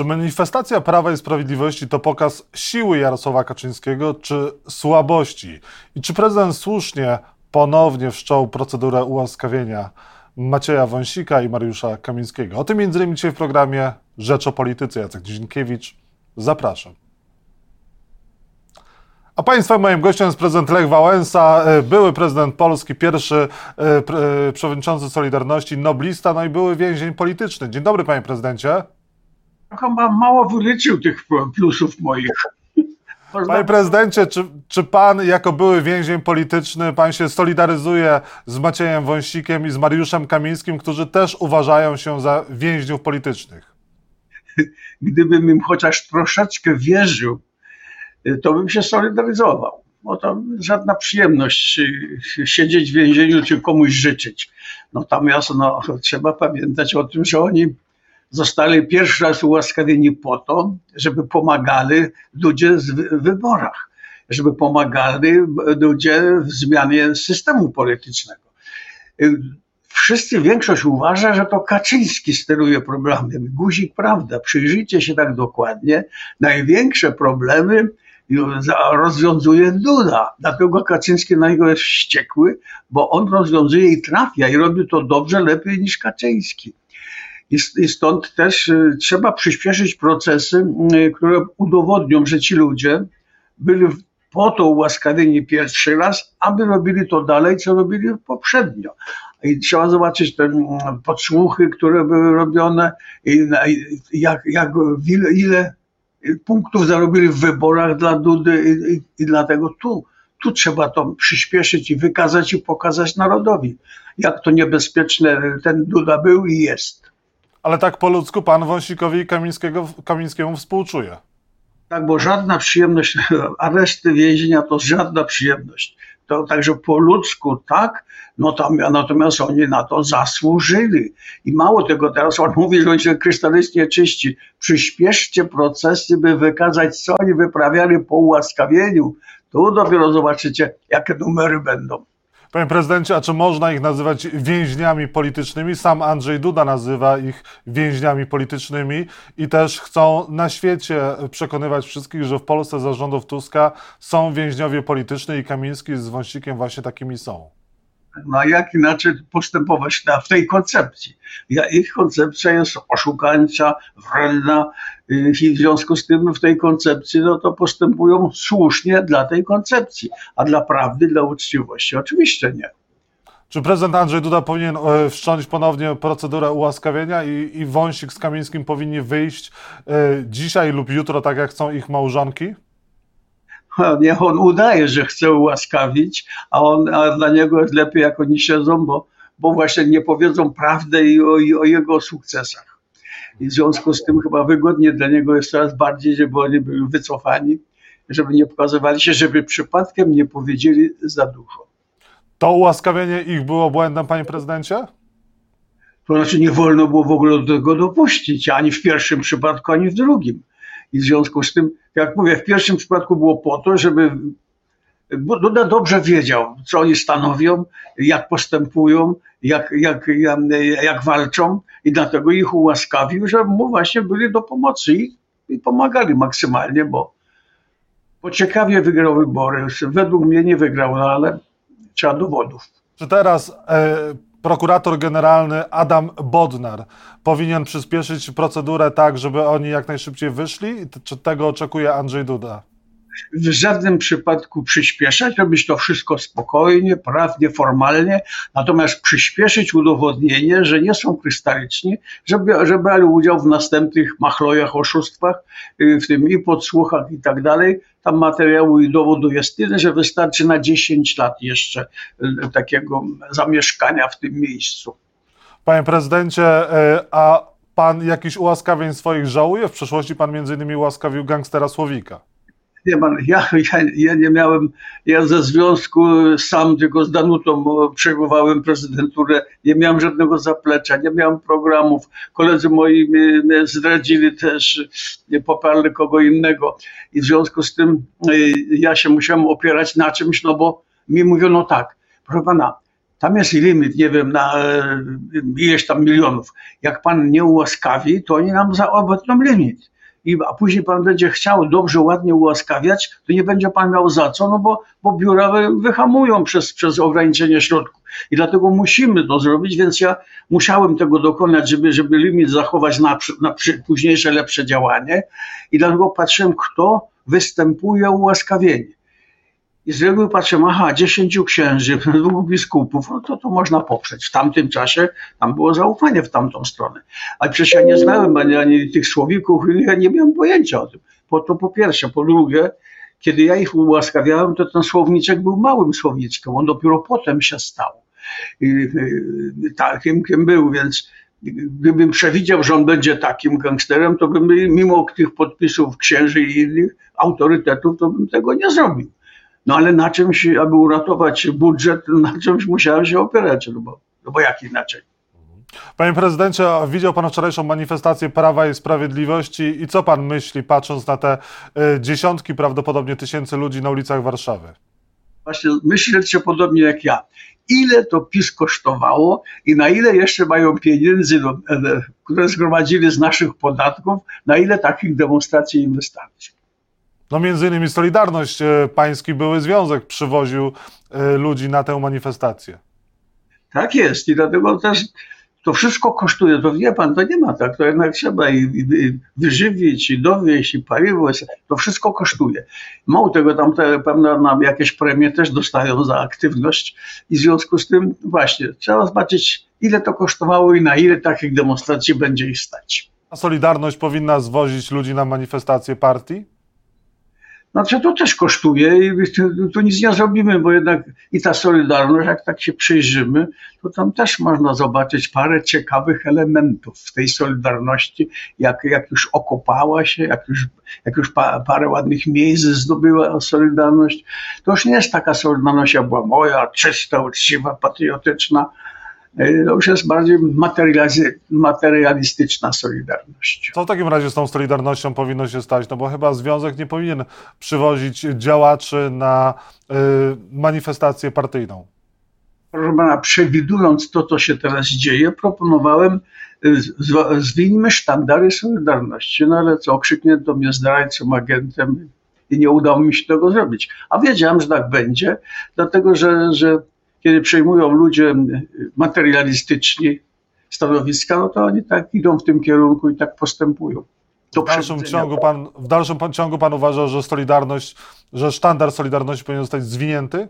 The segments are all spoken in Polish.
Czy manifestacja Prawa i Sprawiedliwości to pokaz siły Jarosława Kaczyńskiego, czy słabości? I czy prezydent słusznie ponownie wszczął procedurę ułaskawienia Macieja Wąsika i Mariusza Kamińskiego? O tym między innymi dzisiaj w programie Rzecz o Polityce. Jacek Dzienkiewicz, zapraszam. A Państwa moim gościem jest prezydent Lech Wałęsa, e, były prezydent Polski, pierwszy e, przewodniczący Solidarności, noblista, no i były więzień polityczny. Dzień dobry, panie prezydencie. Chyba mało wyliczył tych plusów moich. Panie prezydencie, czy, czy pan jako były więzień polityczny, pan się solidaryzuje z Maciejem Wąsikiem i z Mariuszem Kamińskim, którzy też uważają się za więźniów politycznych? Gdybym im chociaż troszeczkę wierzył, to bym się solidaryzował. Bo to żadna przyjemność siedzieć w więzieniu czy komuś życzyć. Natomiast no, trzeba pamiętać o tym, że oni zostali pierwszy raz ułaskawieni po to, żeby pomagali ludzie w wyborach, żeby pomagali ludzie w zmianie systemu politycznego. Wszyscy, większość uważa, że to Kaczyński steruje problemem. Guzik, prawda, przyjrzyjcie się tak dokładnie. Największe problemy rozwiązuje Duda. Dlatego Kaczyński na niego jest wściekły, bo on rozwiązuje i trafia i robi to dobrze, lepiej niż Kaczyński. I stąd też y, trzeba przyspieszyć procesy, y, które udowodnią, że ci ludzie byli po to ułaskawieni pierwszy raz, aby robili to dalej, co robili poprzednio. I trzeba zobaczyć te podsłuchy, które były robione, jak, jak ile, ile punktów zarobili w wyborach dla Dudy i, i, i dlatego tu, tu trzeba to przyspieszyć i wykazać i pokazać narodowi, jak to niebezpieczne ten Duda był i jest. Ale tak po ludzku pan Wąsikowi i Kamińskiemu współczuje. Tak, bo żadna przyjemność, areszty więzienia to żadna przyjemność. To także po ludzku, tak, no tam, natomiast oni na to zasłużyli. I mało tego, teraz on mówi, że on się krystalicznie czyści. Przyspieszcie procesy, by wykazać, co oni wyprawiali po ułaskawieniu. Tu dopiero zobaczycie, jakie numery będą. Panie prezydencie, a czy można ich nazywać więźniami politycznymi? Sam Andrzej Duda nazywa ich więźniami politycznymi i też chcą na świecie przekonywać wszystkich, że w Polsce za rządów Tuska są więźniowie polityczni i Kamiński z Wąsikiem właśnie takimi są. No jak inaczej postępować w tej koncepcji? Ich koncepcja jest oszukańcza, wredna y, i w związku z tym w tej koncepcji no to postępują słusznie dla tej koncepcji, a dla prawdy, dla uczciwości oczywiście nie. Czy prezydent Andrzej Duda powinien e, wszcząć ponownie procedurę ułaskawienia i, i Wąsik z Kamińskim powinni wyjść e, dzisiaj lub jutro, tak jak chcą ich małżonki? niech on udaje, że chce ułaskawić, a, on, a dla niego jest lepiej, jak oni siedzą, bo, bo właśnie nie powiedzą prawdę i o, i o jego sukcesach. I w związku z tym chyba wygodnie dla niego jest coraz bardziej, żeby oni byli wycofani, żeby nie pokazywali się, żeby przypadkiem nie powiedzieli za dużo. To ułaskawienie ich było błędem, panie prezydencie? To znaczy nie wolno było w ogóle do tego dopuścić, ani w pierwszym przypadku, ani w drugim. I w związku z tym, jak mówię, w pierwszym przypadku było po to, żeby Duda dobrze wiedział, co oni stanowią, jak postępują, jak, jak, jak, walczą i dlatego ich ułaskawił, że mu właśnie byli do pomocy i, i pomagali maksymalnie, bo, bo ciekawie wygrał wybory. Według mnie nie wygrał, no ale trzeba dowodów. Czy teraz e, prokurator generalny Adam Bodnar powinien przyspieszyć procedurę tak, żeby oni jak najszybciej wyszli? Czy tego oczekuje Andrzej Duda? W żadnym przypadku przyspieszać, robić to wszystko spokojnie, prawnie, formalnie, natomiast przyspieszyć udowodnienie, że nie są krystaliczni, żeby, żeby brali udział w następnych machlojach, oszustwach, y, w tym i podsłuchach i tak dalej. Tam materiału i dowodu jest tyle, że wystarczy na 10 lat jeszcze y, takiego zamieszkania w tym miejscu. Panie prezydencie, y, a pan jakiś ułaskawień swoich żałuje? W przeszłości pan między innymi ułaskawił gangstera Słowika. Nie ja, ja, ja, nie miałem, ja ze związku sam tylko z Danutą przejmowałem prezydenturę, nie miałem żadnego zaplecza, nie miałem programów. Koledzy moi mnie, mnie zdradzili też, nie poparli kogo innego. I w związku z tym y, ja się musiałem opierać na czymś, no bo mi mówiono tak, proszę pana, Tam jest limit, nie wiem, na e, ileś tam milionów. Jak pan nie ułaskawi, to oni nam zaobetną limit. I, a później pan będzie chciał dobrze, ładnie ułaskawiać, to nie będzie pan miał za co, no bo, bo biura wyhamują przez, przez ograniczenie środków. I dlatego musimy to zrobić, więc ja musiałem tego dokonać, żeby, żeby limit zachować na, na późniejsze, lepsze działanie. I dlatego patrzyłem, kto występuje o ułaskawienie. I z reguły patrzę, aha, dziesięciu księży, dwóch biskupów, no to to można poprzeć. W tamtym czasie tam było zaufanie w tamtą stronę. Ale przecież ja nie znałem ani, ani tych słowików, ja nie miałem pojęcia o tym. Po to po pierwsze. Po drugie, kiedy ja ich ułaskawiałem, to ten słowniczek był małym słowniczkiem. On dopiero potem się stał takim, kim był, więc gdybym przewidział, że on będzie takim gangsterem, to bym mimo tych podpisów księży i innych autorytetów, to bym tego nie zrobił. No ale na czymś, aby uratować budżet, na czymś musiałem się opierać, no bo, no bo jak inaczej. Panie prezydencie, widział pan wczorajszą manifestację Prawa i Sprawiedliwości i co pan myśli, patrząc na te y, dziesiątki, prawdopodobnie tysięcy ludzi na ulicach Warszawy? Właśnie myślcie podobnie jak ja. Ile to PiS kosztowało i na ile jeszcze mają pieniędzy, no, e, które zgromadzili z naszych podatków, na ile takich demonstracji im wystarczy? No między innymi Solidarność, e, pański były związek przywoził e, ludzi na tę manifestację. Tak jest i dlatego też to wszystko kosztuje. To wie pan, to nie ma tak, to jednak trzeba i, i wyżywić, i dowieść, i paliwo, to wszystko kosztuje. Mało tego, tam te, pewne nam jakieś premie też dostają za aktywność i w związku z tym właśnie trzeba zobaczyć, ile to kosztowało i na ile takich demonstracji będzie ich stać. A Solidarność powinna zwozić ludzi na manifestację partii? Znaczy to też kosztuje i tu, tu, nic nie zrobimy, bo jednak i ta Solidarność, jak tak się przyjrzymy, to tam też można zobaczyć parę ciekawych elementów w tej Solidarności, jak, jak już okopała się, jak już, jak już pa, parę ładnych miejsc zdobyła Solidarność. To już nie jest taka Solidarność, jak była moja, czysta, uczciwa, patriotyczna, to już jest bardziej materialistyczna solidarność. Co w takim razie z tą solidarnością powinno się stać? No bo chyba związek nie powinien przywozić działaczy na y, manifestację partyjną. Proszę pana, przewidując to, co się teraz dzieje, proponowałem y, zwinimy sztandary Solidarności. No ale co, okrzyknięto mnie zdrajcą, agentem i nie udało mi się tego zrobić. A wiedziałem, że tak będzie, dlatego że, że kiedy przejmują ludzie materialistyczni stanowiska, no to oni tak idą w tym kierunku i tak postępują. w dalszym, ciągu pan, w dalszym ciągu pan uważa, że Solidarność, że sztandar Solidarności powinien zostać zwinięty?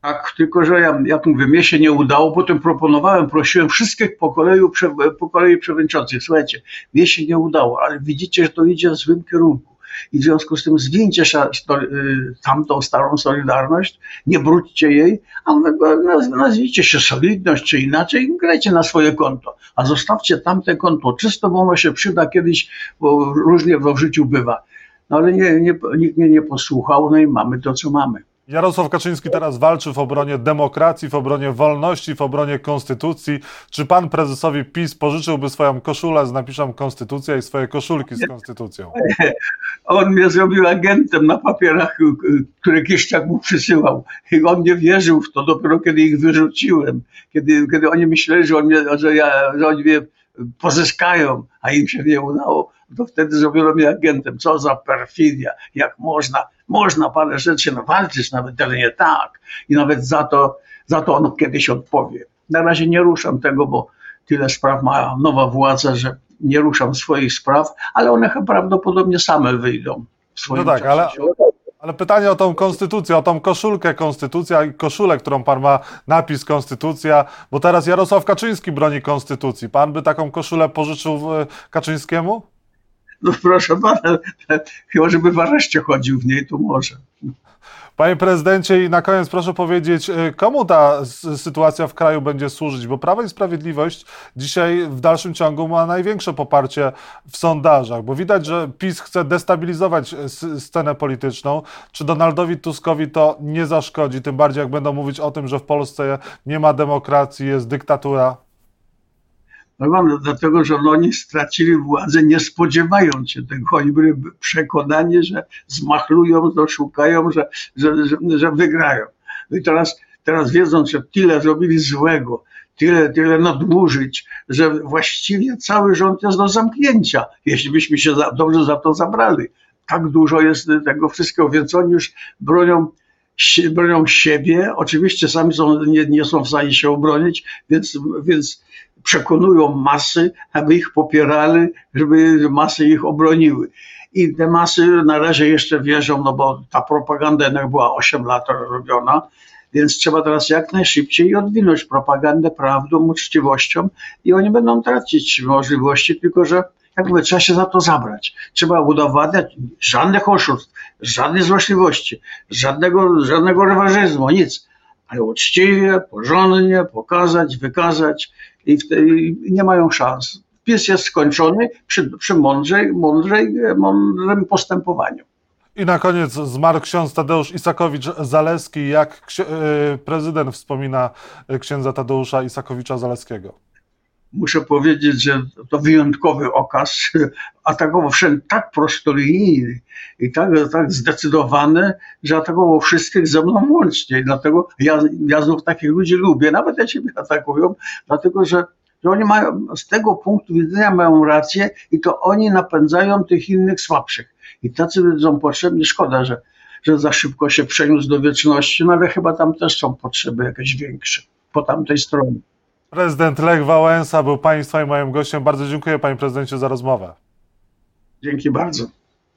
Tak, tylko że ja, jak mówię, mnie się nie udało, potem proponowałem, prosiłem wszystkich po kolei, po kolei przewodniczących, słuchajcie, mnie się nie udało, ale widzicie, że to idzie w złym kierunku i w związku z tym zwincie y, tamtą starą Solidarność, nie brudźcie jej, a nazwijcie się Solidność czy inaczej grajcie na swoje konto, a zostawcie tamte konto czysto, bo ono się przyda kiedyś, bo różnie w życiu bywa. No ale nie, nie, nikt mnie nie posłuchał, no i mamy to, co mamy. Jarosław Kaczyński teraz walczy w obronie demokracji, w obronie wolności, w obronie konstytucji. Czy pan prezesowi PiS pożyczyłby swoją koszulę z napiszem Konstytucja i swoje koszulki z Konstytucją? On mnie zrobił agentem na papierach, które Kieszczak mu przysyłał. I on nie wierzył w to dopiero kiedy ich wyrzuciłem. Kiedy, kiedy oni myśleli, że, on mnie, że, ja, że oni mnie pozyskają, a im się nie udało, to wtedy zrobiono mnie agentem. Co za perfidia, jak można można parę rzeczy walczyć, nawet ale nie tak. I nawet za to, za to on kiedyś odpowie. Na razie nie ruszam tego, bo tyle spraw ma nowa władza, że nie ruszam swoich spraw, ale one prawdopodobnie same wyjdą w swoim No tak, ale, ale pytanie o tą konstytucję, o tą koszulkę konstytucja i koszulę, którą pan ma napis konstytucja, bo teraz Jarosław Kaczyński broni konstytucji. Pan by taką koszulę pożyczył Kaczyńskiemu? No proszę pana, chyba żeby w areszcie chodził w niej, to może. Panie prezydencie, i na koniec proszę powiedzieć, y, komu ta sytuacja w kraju będzie służyć? Bo Prawo i Sprawiedliwość dzisiaj w dalszym ciągu ma największe poparcie w sondażach, bo widać, że PiS chce destabilizować y, scenę polityczną. Czy Donaldowi Tuskowi to nie zaszkodzi? Tym bardziej, jak będą mówić o tym, że w Polsce nie ma demokracji, jest dyktatura. No, dlatego, że oni stracili władzę, nie spodziewając się tego. Oni byli przekonani, że zmachlują, że szukają, że, że, że, że wygrają. No i teraz teraz wiedząc, że tyle zrobili złego, tyle, tyle nadużyć, że właściwie cały rząd jest do zamknięcia, jeśli byśmy się za, dobrze za to zabrali. Tak dużo jest tego wszystkiego, więc oni już bronią, bronią siebie. Oczywiście sami są, nie, nie są w stanie się obronić, więc, więc przekonują masy, aby ich popierali, żeby masy ich obroniły. I te masy na razie jeszcze wierzą, no bo ta propaganda jednak była 8 lat robiona, więc trzeba teraz jak najszybciej odwinąć propagandę prawdą, uczciwością i oni będą tracić możliwości, tylko że jak mówię, trzeba się za to zabrać. Trzeba udowadniać żadnych oszustw, żadnej złośliwości, żadnego, żadnego rewanżyzmu, nic. Ale uczciwie, porządnie pokazać, wykazać i, i nie mają szans. PiS jest skończony przy, przy mądrzej, mądrzej, mądrym postępowaniu. I na koniec zmarł ksiądz Tadeusz Isakowicz-Zaleski. Jak y, prezydent wspomina księdza Tadeusza Isakowicza-Zaleskiego? Muszę powiedzieć, że to wyjątkowy okaz, atakował wszędzie tak prostolinijny i tak, tak zdecydowany, że atakował wszystkich ze mną łącznie. I dlatego ja, ja znów takich ludzi lubię, nawet jak mnie atakują, dlatego że, że oni mają, z tego punktu widzenia mają rację i to oni napędzają tych innych słabszych. I tacy ludzie są potrzebni. Szkoda, że, że za szybko się przeniósł do wieczności, no ale chyba tam też są potrzeby jakieś większe po tamtej stronie. Prezydent Lech Wałęsa był Państwa i moim gościem. Bardzo dziękuję Panie Prezydencie za rozmowę. Dzięki bardzo.